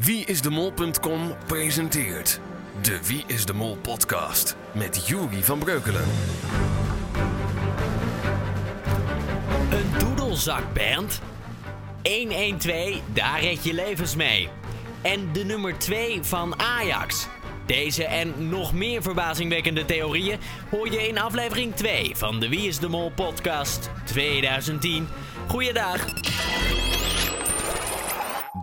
Wieisdemol.com presenteert de Wie is de Mol podcast met Juri van Breukelen. Een doedelzakband? 112, daar red je levens mee. En de nummer 2 van Ajax. Deze en nog meer verbazingwekkende theorieën hoor je in aflevering 2 van de Wie is de Mol podcast 2010. Goeiedag.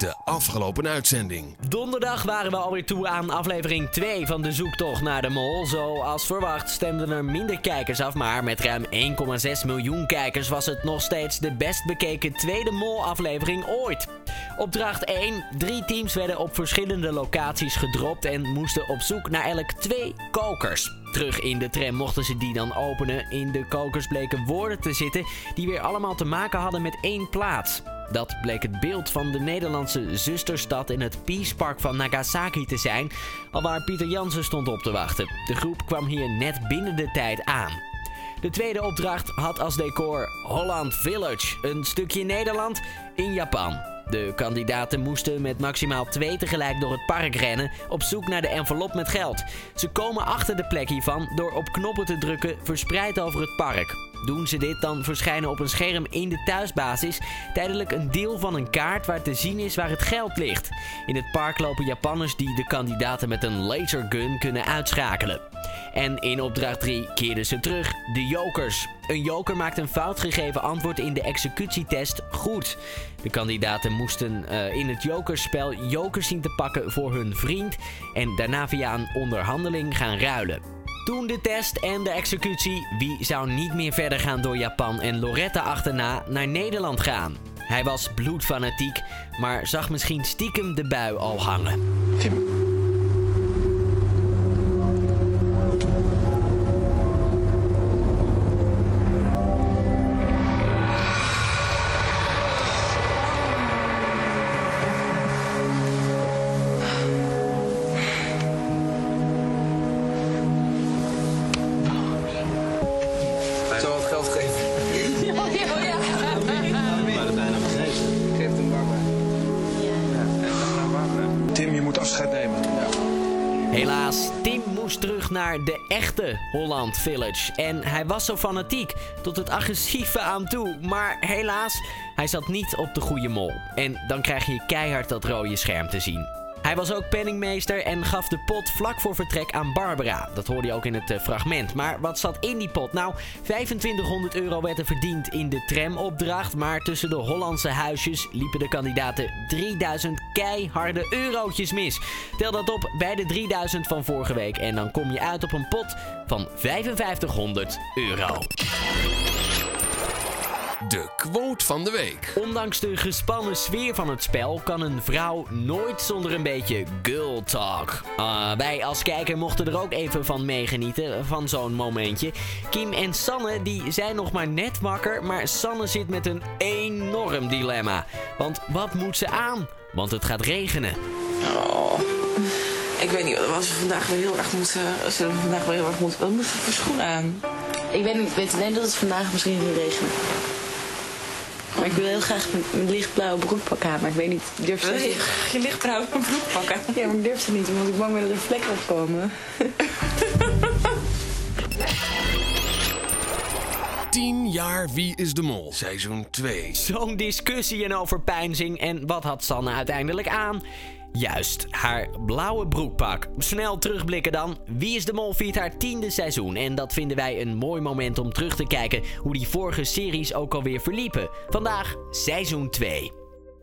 De afgelopen uitzending. Donderdag waren we alweer toe aan aflevering 2 van de zoektocht naar de mol. Zoals verwacht stemden er minder kijkers af, maar met ruim 1,6 miljoen kijkers was het nog steeds de best bekeken tweede mol-aflevering ooit. Opdracht 1. Drie teams werden op verschillende locaties gedropt en moesten op zoek naar elk twee kokers. Terug in de tram mochten ze die dan openen. In de kokers bleken woorden te zitten die weer allemaal te maken hadden met één plaats. Dat bleek het beeld van de Nederlandse zusterstad in het Peace Park van Nagasaki te zijn, alwaar Pieter Jansen stond op te wachten. De groep kwam hier net binnen de tijd aan. De tweede opdracht had als decor Holland Village, een stukje Nederland in Japan. De kandidaten moesten met maximaal twee tegelijk door het park rennen op zoek naar de envelop met geld. Ze komen achter de plek hiervan door op knoppen te drukken verspreid over het park. Doen ze dit, dan verschijnen op een scherm in de thuisbasis tijdelijk een deel van een kaart waar te zien is waar het geld ligt. In het park lopen Japanners die de kandidaten met een lasergun kunnen uitschakelen. En in opdracht 3 keerden ze terug, de jokers. Een joker maakt een fout gegeven antwoord in de executietest goed. De kandidaten moesten uh, in het jokerspel jokers zien te pakken voor hun vriend en daarna via een onderhandeling gaan ruilen. Toen de test en de executie, wie zou niet meer verder gaan door Japan en Loretta achterna naar Nederland gaan? Hij was bloedfanatiek, maar zag misschien stiekem de bui al hangen. Naar de echte Holland Village. En hij was zo fanatiek, tot het agressieve aan toe. Maar helaas, hij zat niet op de goede mol. En dan krijg je keihard dat rode scherm te zien. Hij was ook penningmeester en gaf de pot vlak voor vertrek aan Barbara. Dat hoorde je ook in het eh, fragment. Maar wat zat in die pot? Nou, 2500 euro werd er verdiend in de tramopdracht. Maar tussen de Hollandse huisjes liepen de kandidaten 3000 keiharde eurotjes mis. Tel dat op bij de 3000 van vorige week. En dan kom je uit op een pot van 5500 euro. De quote van de week. Ondanks de gespannen sfeer van het spel kan een vrouw nooit zonder een beetje girl talk. Uh, wij als kijker mochten er ook even van meegenieten, van zo'n momentje. Kim en Sanne die zijn nog maar net wakker, maar Sanne zit met een enorm dilemma. Want wat moet ze aan? Want het gaat regenen. Oh. Ik weet niet, als we vandaag weer heel erg moeten. Als we vandaag weer heel erg moeten. Wat moeten we voor schoenen aan? Ik weet niet, ik weet alleen dat het vandaag misschien gaat regenen. Maar ik wil heel graag mijn lichtblauwe broek pakken aan, maar ik weet niet, durf ze je, je lichtblauwe broek pakken? Ja, maar ik durf ze niet, want ik bang ben dat er vlekken op komen. 10 jaar Wie is de Mol, seizoen 2. Zo'n discussie en overpeinzing. En wat had Sanne uiteindelijk aan? Juist, haar blauwe broekpak. Snel terugblikken dan. Wie is de Mol viert haar tiende seizoen. En dat vinden wij een mooi moment om terug te kijken hoe die vorige series ook alweer verliepen. Vandaag seizoen 2.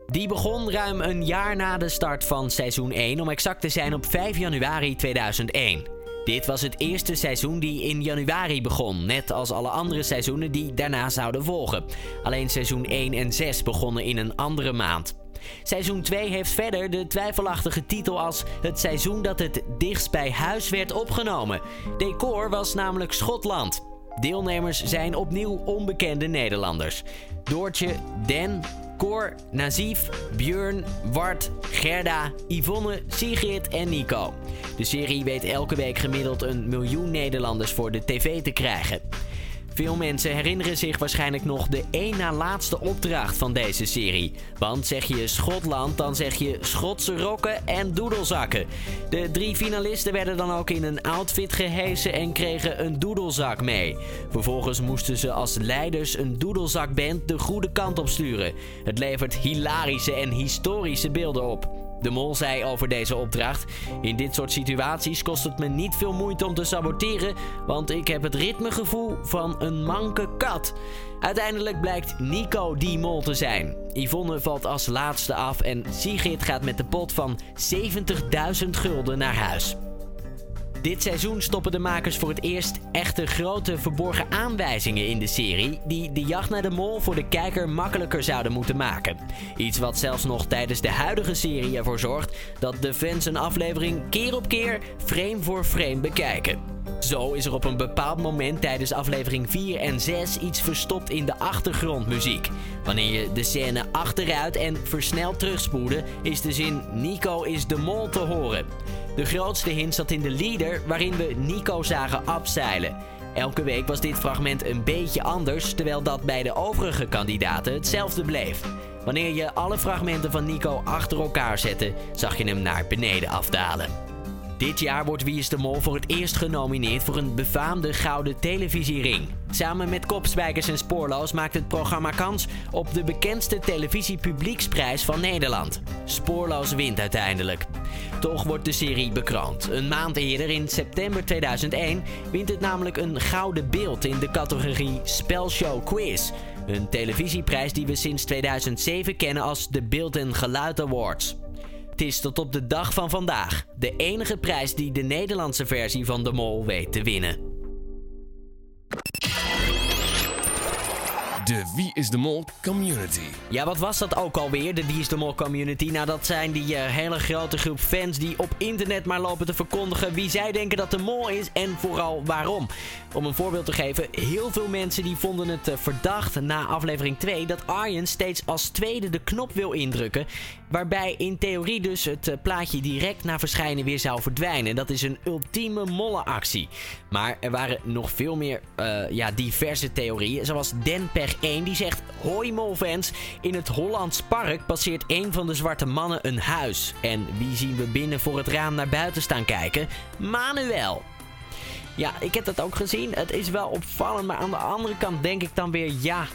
Die begon ruim een jaar na de start van seizoen 1, om exact te zijn op 5 januari 2001. Dit was het eerste seizoen die in januari begon, net als alle andere seizoenen die daarna zouden volgen. Alleen seizoen 1 en 6 begonnen in een andere maand. Seizoen 2 heeft verder de twijfelachtige titel als het seizoen dat het dichtst bij huis werd opgenomen. Decor was namelijk Schotland. Deelnemers zijn opnieuw onbekende Nederlanders. Doortje, Den, Cor, Nazif, Björn, Wart, Gerda, Yvonne, Sigrid en Nico. De serie weet elke week gemiddeld een miljoen Nederlanders voor de tv te krijgen. Veel mensen herinneren zich waarschijnlijk nog de één na laatste opdracht van deze serie. Want zeg je Schotland, dan zeg je Schotse rokken en doedelzakken. De drie finalisten werden dan ook in een outfit gehesen en kregen een doedelzak mee. Vervolgens moesten ze als leiders een doedelzakband de goede kant op sturen. Het levert hilarische en historische beelden op. De mol zei over deze opdracht: In dit soort situaties kost het me niet veel moeite om te saboteren, want ik heb het ritmegevoel van een manke kat. Uiteindelijk blijkt Nico die mol te zijn. Yvonne valt als laatste af en Sigrid gaat met de pot van 70.000 gulden naar huis. Dit seizoen stoppen de makers voor het eerst echte grote verborgen aanwijzingen in de serie die de jacht naar de mol voor de kijker makkelijker zouden moeten maken. Iets wat zelfs nog tijdens de huidige serie ervoor zorgt dat de fans een aflevering keer op keer frame voor frame bekijken. Zo is er op een bepaald moment tijdens aflevering 4 en 6 iets verstopt in de achtergrondmuziek. Wanneer je de scène achteruit en versneld terugspoelde, is de zin Nico is de mol te horen. De grootste hint zat in de leader waarin we Nico zagen abseilen. Elke week was dit fragment een beetje anders, terwijl dat bij de overige kandidaten hetzelfde bleef. Wanneer je alle fragmenten van Nico achter elkaar zette, zag je hem naar beneden afdalen. Dit jaar wordt Wie is de Mol voor het eerst genomineerd voor een befaamde gouden televisiering. Samen met Kopspijkers en Spoorloos maakt het programma kans op de bekendste televisiepublieksprijs van Nederland. Spoorloos wint uiteindelijk. Toch wordt de serie bekroond. Een maand eerder, in september 2001, wint het namelijk een gouden beeld in de categorie Spelshow Quiz. Een televisieprijs die we sinds 2007 kennen als de Beeld en Geluid Awards. Het is tot op de dag van vandaag de enige prijs die de Nederlandse versie van De Mol weet te winnen. De Wie is de Mol community. Ja, wat was dat ook alweer, de Wie is de Mol community? Nou, dat zijn die uh, hele grote groep fans die op internet maar lopen te verkondigen wie zij denken dat de mol is en vooral waarom. Om een voorbeeld te geven, heel veel mensen die vonden het uh, verdacht na aflevering 2 dat Arjen steeds als tweede de knop wil indrukken. Waarbij in theorie dus het uh, plaatje direct na verschijnen weer zou verdwijnen. Dat is een ultieme mollenactie. Maar er waren nog veel meer ja, diverse theorieën, zoals Den 1 die zegt: Hoi molfans, in het Hollands Park passeert een van de zwarte mannen een huis. En wie zien we binnen voor het raam naar buiten staan kijken? Manuel. Ja, ik heb dat ook gezien. Het is wel opvallend, maar aan de andere kant denk ik dan weer ja.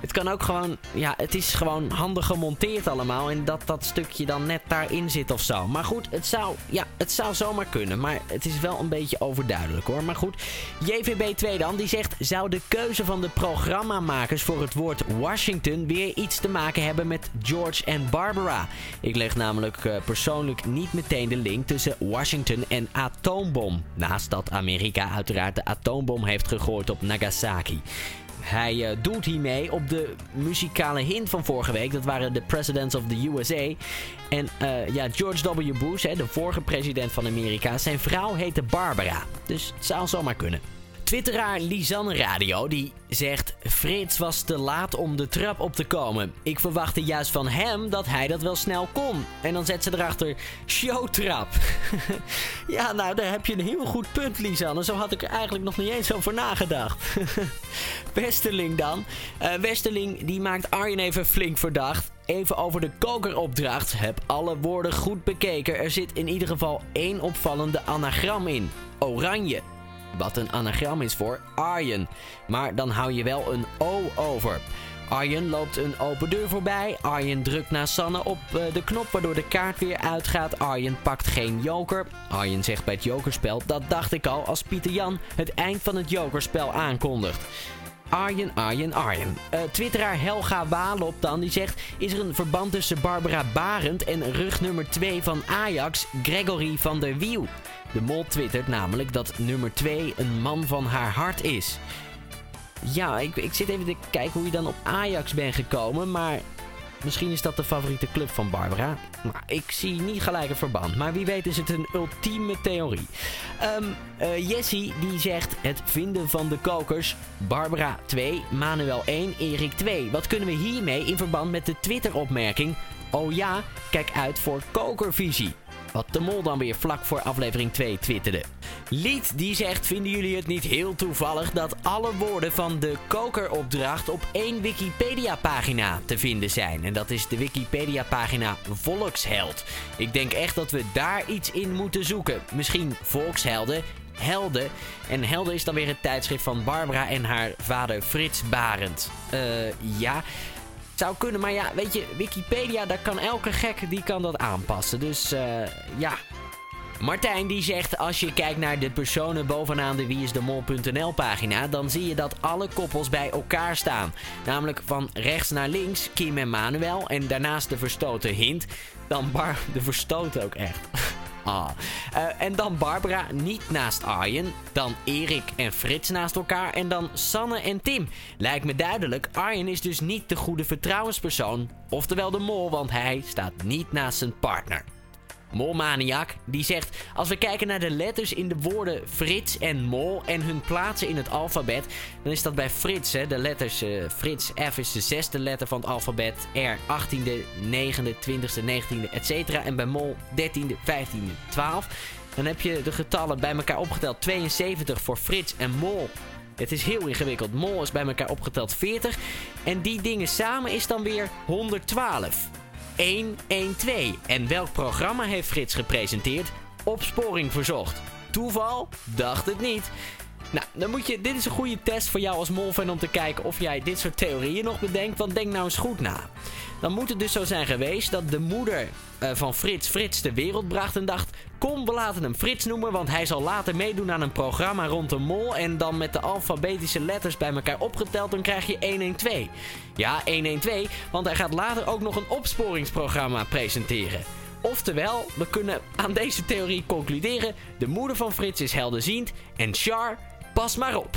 Het kan ook gewoon, ja, het is gewoon handig gemonteerd allemaal. En dat dat stukje dan net daarin zit of zo. Maar goed, het zou, ja, het zou zomaar kunnen. Maar het is wel een beetje overduidelijk hoor. Maar goed, JVB 2 dan, die zegt... Zou de keuze van de programmamakers voor het woord Washington... weer iets te maken hebben met George en Barbara? Ik leg namelijk uh, persoonlijk niet meteen de link tussen Washington en atoombom. Naast dat Amerika uiteraard de atoombom heeft gegooid op Nagasaki. Hij uh, doet hiermee op de muzikale hint van vorige week. Dat waren de Presidents of the USA. En uh, ja, George W. Bush, hè, de vorige president van Amerika, zijn vrouw heette Barbara. Dus het zou zomaar kunnen. Twitteraar Lisanne Radio die zegt: Frits was te laat om de trap op te komen. Ik verwachtte juist van hem dat hij dat wel snel kon. En dan zet ze erachter: showtrap. ja, nou, daar heb je een heel goed punt, Lisanne. Zo had ik er eigenlijk nog niet eens over nagedacht. Westerling dan. Uh, Westerling die maakt Arjen even flink verdacht. Even over de kokeropdracht. Heb alle woorden goed bekeken. Er zit in ieder geval één opvallende anagram in: oranje. Wat een anagram is voor Arjen. Maar dan hou je wel een O over. Arjen loopt een open deur voorbij. Arjen drukt naar Sanne op uh, de knop waardoor de kaart weer uitgaat. Arjen pakt geen joker. Arjen zegt bij het jokerspel, dat dacht ik al als Pieter Jan het eind van het jokerspel aankondigt. Arjen, Arjen, Arjen. Uh, twitteraar Helga Walop dan, die zegt... Is er een verband tussen Barbara Barend en rug nummer 2 van Ajax, Gregory van der Wiel? De mol twittert namelijk dat nummer 2 een man van haar hart is. Ja, ik, ik zit even te kijken hoe je dan op Ajax bent gekomen, maar Misschien is dat de favoriete club van Barbara. Ik zie niet gelijk een verband. Maar wie weet is het een ultieme theorie. Um, Jessie die zegt het vinden van de kokers. Barbara 2, Manuel 1, Erik 2. Wat kunnen we hiermee in verband met de Twitter opmerking? Oh ja, kijk uit voor kokervisie. Wat de mol dan weer vlak voor aflevering 2 twitterde. Lied die zegt: Vinden jullie het niet heel toevallig dat alle woorden van de kokeropdracht op één Wikipedia-pagina te vinden zijn? En dat is de Wikipedia-pagina Volksheld. Ik denk echt dat we daar iets in moeten zoeken. Misschien volkshelden, Helden. En Helden is dan weer het tijdschrift van Barbara en haar vader Frits Barend. Eh, ja. Zou kunnen, maar ja, weet je, Wikipedia, daar kan elke gek die kan dat aanpassen. Dus uh, ja. Martijn die zegt, als je kijkt naar de personen bovenaan de wieisdemol.nl pagina, dan zie je dat alle koppels bij elkaar staan. Namelijk van rechts naar links, Kim en Manuel, en daarnaast de verstoten Hint. Dan Bar, de verstoten ook echt. Uh, en dan Barbara niet naast Arjen. Dan Erik en Frits naast elkaar. En dan Sanne en Tim. Lijkt me duidelijk, Arjen is dus niet de goede vertrouwenspersoon. Oftewel de mol, want hij staat niet naast zijn partner. Molmaniac die zegt: Als we kijken naar de letters in de woorden Frits en Mol en hun plaatsen in het alfabet, dan is dat bij Frits, hè, de letters uh, Frits F is de zesde letter van het alfabet, R 18e, 9e, 20e, 19e, etc. En bij Mol 13e, 15e, 12. Dan heb je de getallen bij elkaar opgeteld 72 voor Frits en Mol. Het is heel ingewikkeld. Mol is bij elkaar opgeteld 40. En die dingen samen is dan weer 112. 112. En welk programma heeft Frits gepresenteerd? Opsporing verzocht. Toeval? Dacht het niet. Nou, dan moet je, dit is een goede test voor jou als molfan om te kijken of jij dit soort theorieën nog bedenkt. Want denk nou eens goed na. Dan moet het dus zo zijn geweest dat de moeder uh, van Frits Frits de wereld bracht en dacht... Kom, we laten hem Frits noemen, want hij zal later meedoen aan een programma rond een mol... en dan met de alfabetische letters bij elkaar opgeteld, dan krijg je 112. Ja, 112, want hij gaat later ook nog een opsporingsprogramma presenteren. Oftewel, we kunnen aan deze theorie concluderen... de moeder van Frits is helderziend en Char, pas maar op.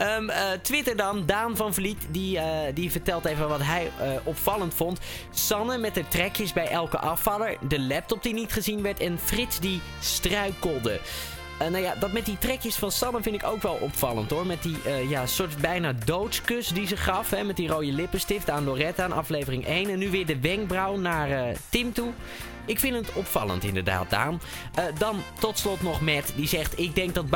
Um, uh, Twitter dan, Daan van Vliet, die, uh, die vertelt even wat hij uh, opvallend vond. Sanne met de trekjes bij elke afvaller, de laptop die niet gezien werd en Frits die struikelde. Nou ja, dat met die trekjes van Sanne vind ik ook wel opvallend hoor. Met die ja, soort bijna doodskus die ze gaf. Hè, met die rode lippenstift aan Loretta in aflevering 1. En nu weer de wenkbrauw naar Tim toe. Ik vind het opvallend inderdaad, Daan. Dan tot slot nog Matt, die zegt... Ik denk dat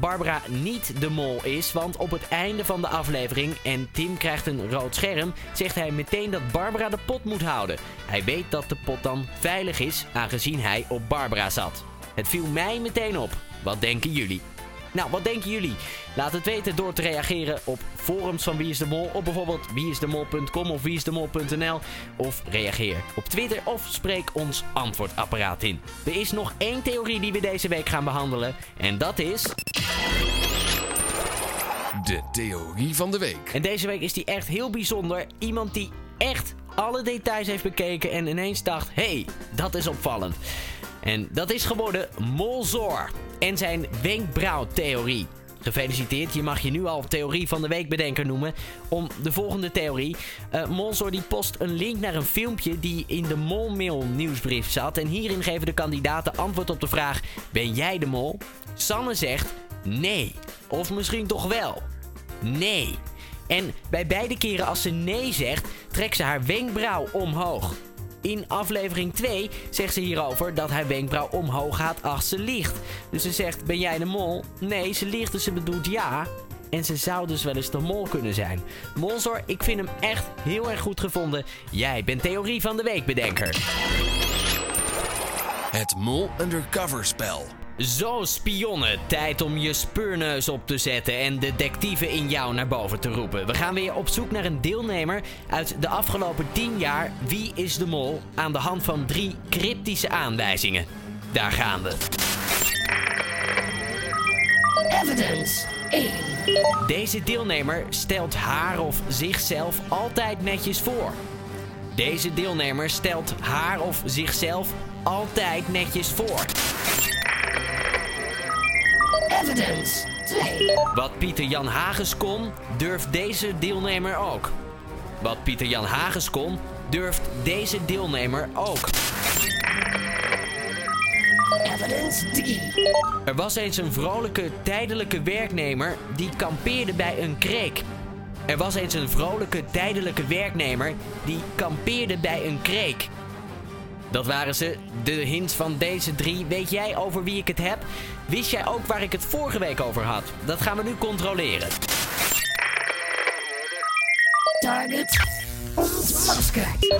Barbara niet de mol is, want op het einde van de aflevering... en Tim krijgt een rood scherm, zegt hij meteen dat Barbara de pot moet houden. Hij weet dat de pot dan veilig is, aangezien hij op Barbara zat. Het viel mij meteen op. Wat denken jullie? Nou, wat denken jullie? Laat het weten door te reageren op forums van Wie is de Mol. Op bijvoorbeeld wieisdemol.com of wieisdemol.nl. Of reageer op Twitter of spreek ons antwoordapparaat in. Er is nog één theorie die we deze week gaan behandelen. En dat is... De theorie van de week. En deze week is die echt heel bijzonder. Iemand die echt alle details heeft bekeken en ineens dacht... Hé, hey, dat is opvallend. En dat is geworden Molzor en zijn wenkbrauwtheorie. Gefeliciteerd, je mag je nu al theorie van de week bedenker noemen. Om de volgende theorie. Uh, die post een link naar een filmpje die in de Molmail nieuwsbrief zat. En hierin geven de kandidaten antwoord op de vraag: Ben jij de mol? Sanne zegt nee. Of misschien toch wel. Nee. En bij beide keren als ze nee zegt, trekt ze haar wenkbrauw omhoog. In aflevering 2 zegt ze hierover dat haar wenkbrauw omhoog gaat als ze liegt. Dus ze zegt: Ben jij de mol? Nee, ze liegt, dus ze bedoelt ja. En ze zou dus wel eens de mol kunnen zijn. Molzor, ik vind hem echt heel erg goed gevonden. Jij bent theorie van de week bedenker. Het Mol Undercover spel. Zo, spionnen, tijd om je speurneus op te zetten en de detectieven in jou naar boven te roepen. We gaan weer op zoek naar een deelnemer uit de afgelopen 10 jaar Wie is de Mol aan de hand van drie cryptische aanwijzingen. Daar gaan we. Evidence 1. Deze deelnemer stelt haar of zichzelf altijd netjes voor. Deze deelnemer stelt haar of zichzelf altijd netjes voor. Evidence 2. Wat Pieter Jan Hagens kon, durft deze deelnemer ook. Wat Pieter Jan Hagens kon, durft deze deelnemer ook. Evidence 3. Er was eens een vrolijke tijdelijke werknemer die kampeerde bij een kreek. Er was eens een vrolijke tijdelijke werknemer die kampeerde bij een kreek. Dat waren ze, de hints van deze drie. Weet jij over wie ik het heb? Wist jij ook waar ik het vorige week over had? Dat gaan we nu controleren. Target ontmaskerd.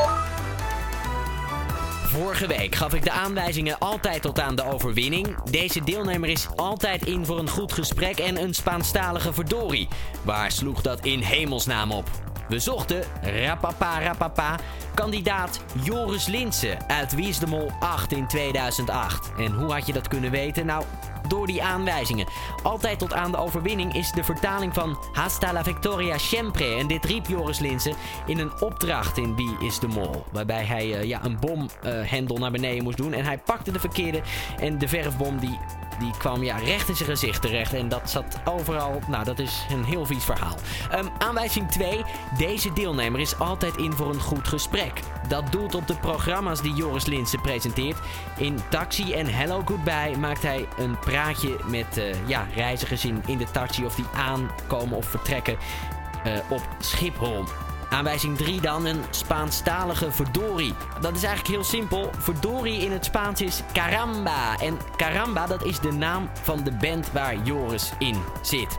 Vorige week gaf ik de aanwijzingen altijd tot aan de overwinning. Deze deelnemer is altijd in voor een goed gesprek en een Spaanstalige verdorie. Waar sloeg dat in hemelsnaam op? We zochten, rapapa rapapa, kandidaat Joris Linsen uit Wie is de Mol 8 in 2008. En hoe had je dat kunnen weten? Nou, door die aanwijzingen. Altijd tot aan de overwinning is de vertaling van Hasta la Victoria Siempre. En dit riep Joris Linsen in een opdracht in Wie is de Mol. Waarbij hij uh, ja, een bomhendel uh, naar beneden moest doen. En hij pakte de verkeerde en de verfbom die die kwam ja, recht in zijn gezicht terecht. En dat zat overal. Nou, dat is een heel vies verhaal. Um, aanwijzing 2. Deze deelnemer is altijd in voor een goed gesprek. Dat doelt op de programma's die Joris Linsen presenteert. In Taxi en Hello Goodbye maakt hij een praatje met uh, ja, reizigers in, in de taxi of die aankomen of vertrekken uh, op Schiphol. Aanwijzing 3 dan, een Spaanstalige verdorie. Dat is eigenlijk heel simpel. Verdorie in het Spaans is caramba. En caramba, dat is de naam van de band waar Joris in zit.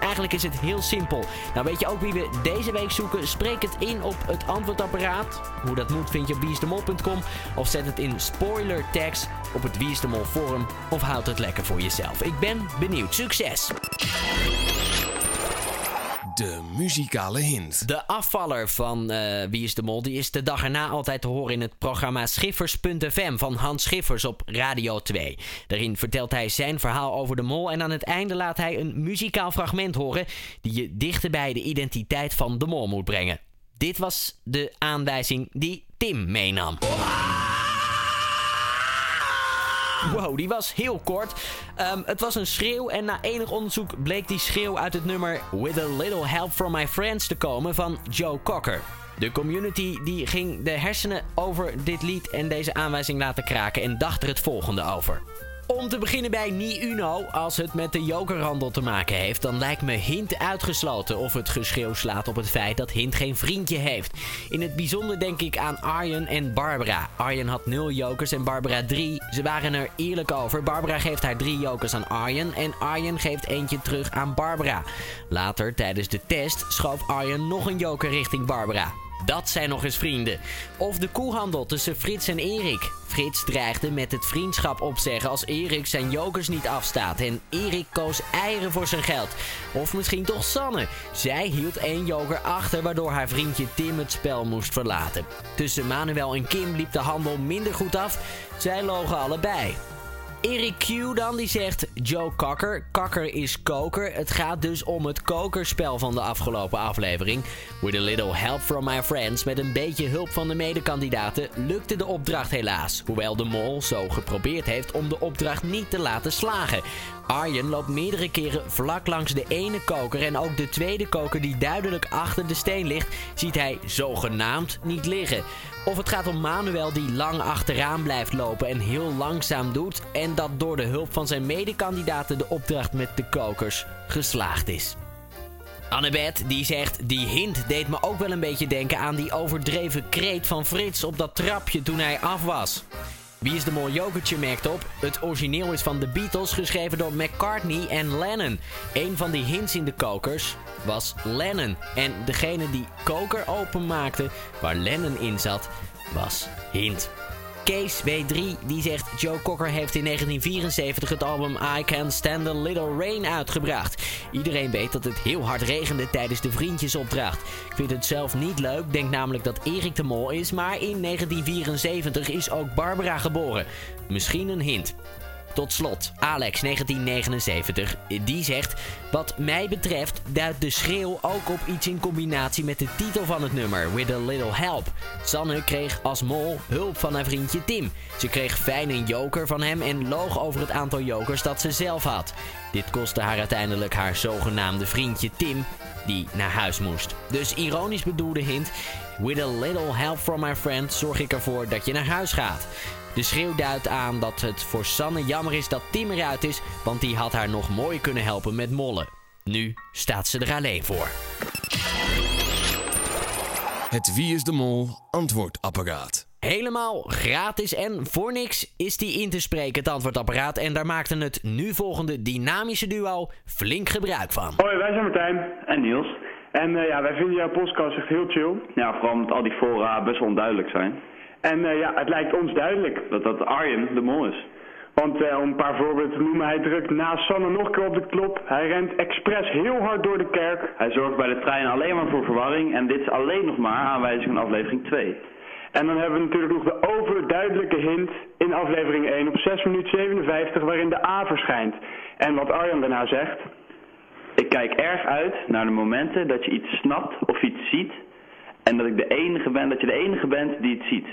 Eigenlijk is het heel simpel. Nou weet je ook wie we deze week zoeken? Spreek het in op het antwoordapparaat. Hoe dat moet vind je op wieisdemol.com. Of zet het in spoiler tags op het Wie is de Mol forum. Of houd het lekker voor jezelf. Ik ben benieuwd. Succes! De muzikale hint. De afvaller van uh, Wie is de Mol die is de dag erna altijd te horen in het programma Schiffers.fm van Hans Schiffers op Radio 2. Daarin vertelt hij zijn verhaal over de mol en aan het einde laat hij een muzikaal fragment horen die je dichter bij de identiteit van de mol moet brengen. Dit was de aanwijzing die Tim meenam. Wow, die was heel kort. Um, het was een schreeuw en na enig onderzoek bleek die schreeuw uit het nummer With a Little Help From My Friends te komen van Joe Cocker. De community die ging de hersenen over dit lied en deze aanwijzing laten kraken en dacht er het volgende over. Om te beginnen bij Ni Uno. Als het met de jokerhandel te maken heeft, dan lijkt me Hint uitgesloten. Of het geschreeuw slaat op het feit dat Hint geen vriendje heeft. In het bijzonder denk ik aan Arjen en Barbara. Arjen had 0 jokers en Barbara 3. Ze waren er eerlijk over. Barbara geeft haar 3 jokers aan Arjen en Arjen geeft eentje terug aan Barbara. Later, tijdens de test, schoof Arjen nog een joker richting Barbara. Dat zijn nog eens vrienden. Of de koehandel tussen Frits en Erik. Frits dreigde met het vriendschap opzeggen als Erik zijn jokers niet afstaat. En Erik koos eieren voor zijn geld. Of misschien toch Sanne. Zij hield één joker achter waardoor haar vriendje Tim het spel moest verlaten. Tussen Manuel en Kim liep de handel minder goed af. Zij logen allebei. Erik Q dan, die zegt Joe Kakker. Kakker is koker. Het gaat dus om het kokerspel van de afgelopen aflevering. With a little help from my friends. Met een beetje hulp van de medekandidaten lukte de opdracht helaas. Hoewel de mol zo geprobeerd heeft om de opdracht niet te laten slagen. Arjen loopt meerdere keren vlak langs de ene koker en ook de tweede koker die duidelijk achter de steen ligt, ziet hij zogenaamd niet liggen. Of het gaat om Manuel die lang achteraan blijft lopen en heel langzaam doet en dat door de hulp van zijn medekandidaten de opdracht met de kokers geslaagd is. Annabeth die zegt, die hint deed me ook wel een beetje denken aan die overdreven kreet van Frits op dat trapje toen hij af was. Wie is de Mol Jokertje merkt op. Het origineel is van de Beatles, geschreven door McCartney en Lennon. Een van die hints in de kokers was Lennon. En degene die koker openmaakte, waar Lennon in zat, was Hint. Kees W3 die zegt Joe Cocker heeft in 1974 het album I Can Stand a Little Rain uitgebracht. Iedereen weet dat het heel hard regende tijdens de vriendjesopdracht. Ik vind het zelf niet leuk, denk namelijk dat Erik de Mol is, maar in 1974 is ook Barbara geboren. Misschien een hint. Tot slot, Alex 1979, die zegt: Wat mij betreft duidt de schreeuw ook op iets in combinatie met de titel van het nummer, With a Little Help. Sanne kreeg als mol hulp van haar vriendje Tim. Ze kreeg fijn een joker van hem en loog over het aantal jokers dat ze zelf had. Dit kostte haar uiteindelijk haar zogenaamde vriendje Tim, die naar huis moest. Dus ironisch bedoelde hint: With a little help from my friend zorg ik ervoor dat je naar huis gaat. De schreeuw duidt aan dat het voor Sanne jammer is dat Tim eruit is, want die had haar nog mooi kunnen helpen met mollen. Nu staat ze er alleen voor. Het Wie is de Mol antwoordapparaat. Helemaal gratis en voor niks is die in te spreken, het antwoordapparaat. En daar maakte het nu volgende dynamische duo flink gebruik van. Hoi, wij zijn Martijn. En Niels. En eh, ja, wij vinden jouw podcast echt heel chill. Ja, vooral omdat al die fora best wel onduidelijk zijn. En eh, ja, het lijkt ons duidelijk. Dat dat Arjen de mol is. Want eh, om een paar voorbeelden te noemen, hij drukt na Sanne nog een keer op de klop. Hij rent expres heel hard door de kerk. Hij zorgt bij de trein alleen maar voor verwarring. En dit is alleen nog maar aanwijzing van aflevering 2. En dan hebben we natuurlijk nog de overduidelijke hint in aflevering 1 op 6 minuten 57 waarin de A verschijnt. En wat Arjan daarna zegt. Ik kijk erg uit naar de momenten dat je iets snapt of iets ziet. En dat ik de enige ben, dat je de enige bent die het ziet.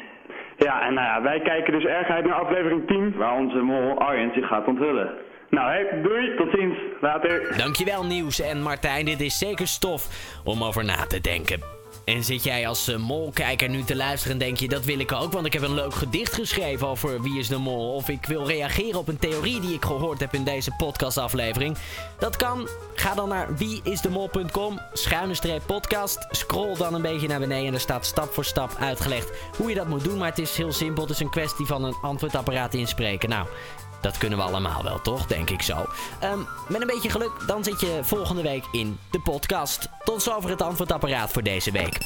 Ja, en nou ja, wij kijken dus erg uit naar aflevering 10. Waar onze mol Arjen zich gaat onthullen. Nou hé, doei, tot ziens, later. Dankjewel Nieuws en Martijn, dit is zeker stof om over na te denken. En zit jij als uh, molkijker nu te luisteren en denk je dat wil ik ook, want ik heb een leuk gedicht geschreven over wie is de mol. Of ik wil reageren op een theorie die ik gehoord heb in deze podcastaflevering. Dat kan. Ga dan naar wieisdemol.com, schuine streep podcast. Scroll dan een beetje naar beneden en er staat stap voor stap uitgelegd hoe je dat moet doen. Maar het is heel simpel. Het is een kwestie van een antwoordapparaat inspreken. Nou, dat kunnen we allemaal wel, toch? Denk ik zo. Ehm, met een beetje geluk, dan zit je volgende week in de podcast. Tot zover het antwoordapparaat voor deze week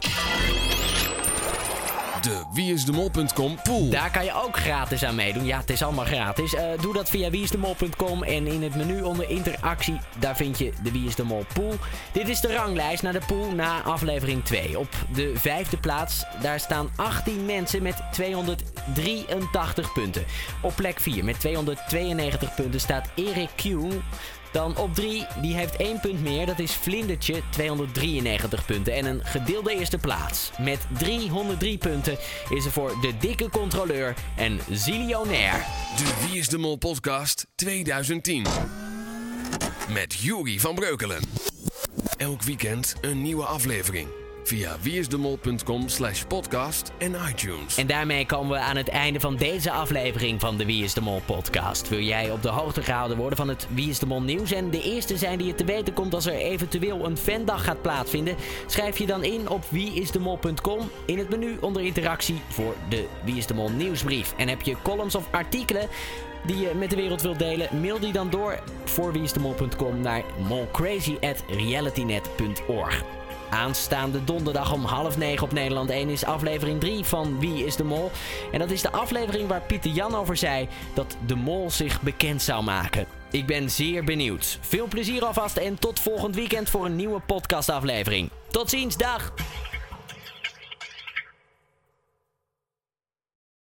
de wieisdemol.com pool. Daar kan je ook gratis aan meedoen. Ja, het is allemaal gratis. Uh, doe dat via wieisdemol.com en in het menu onder interactie, daar vind je de Wie is de Mol pool. Dit is de ranglijst naar de pool na aflevering 2. Op de vijfde plaats, daar staan 18 mensen met 283 punten. Op plek 4 met 292 punten staat Erik Q. Dan op 3, die heeft 1 punt meer. Dat is Vlindertje, 293 punten. En een gedeelde eerste plaats. Met 303 punten is er voor de dikke controleur en zilionair. De Wie is de Mol podcast 2010. Met Jury van Breukelen. Elk weekend een nieuwe aflevering via wieisdemol.com slash podcast en iTunes. En daarmee komen we aan het einde van deze aflevering van de Wie is de Mol podcast. Wil jij op de hoogte gehouden worden van het Wie is de Mol nieuws en de eerste zijn die je te weten komt als er eventueel een fandag gaat plaatsvinden? Schrijf je dan in op wieisdemol.com in het menu onder interactie voor de Wie is de Mol nieuwsbrief. En heb je columns of artikelen die je met de wereld wilt delen, mail die dan door voor wieisdemol.com naar molcrazy@realitynet.org. Aanstaande donderdag om half negen op Nederland 1 is aflevering 3 van Wie is de Mol. En dat is de aflevering waar Pieter Jan over zei dat de mol zich bekend zou maken. Ik ben zeer benieuwd. Veel plezier alvast en tot volgend weekend voor een nieuwe podcastaflevering. Tot ziens, dag!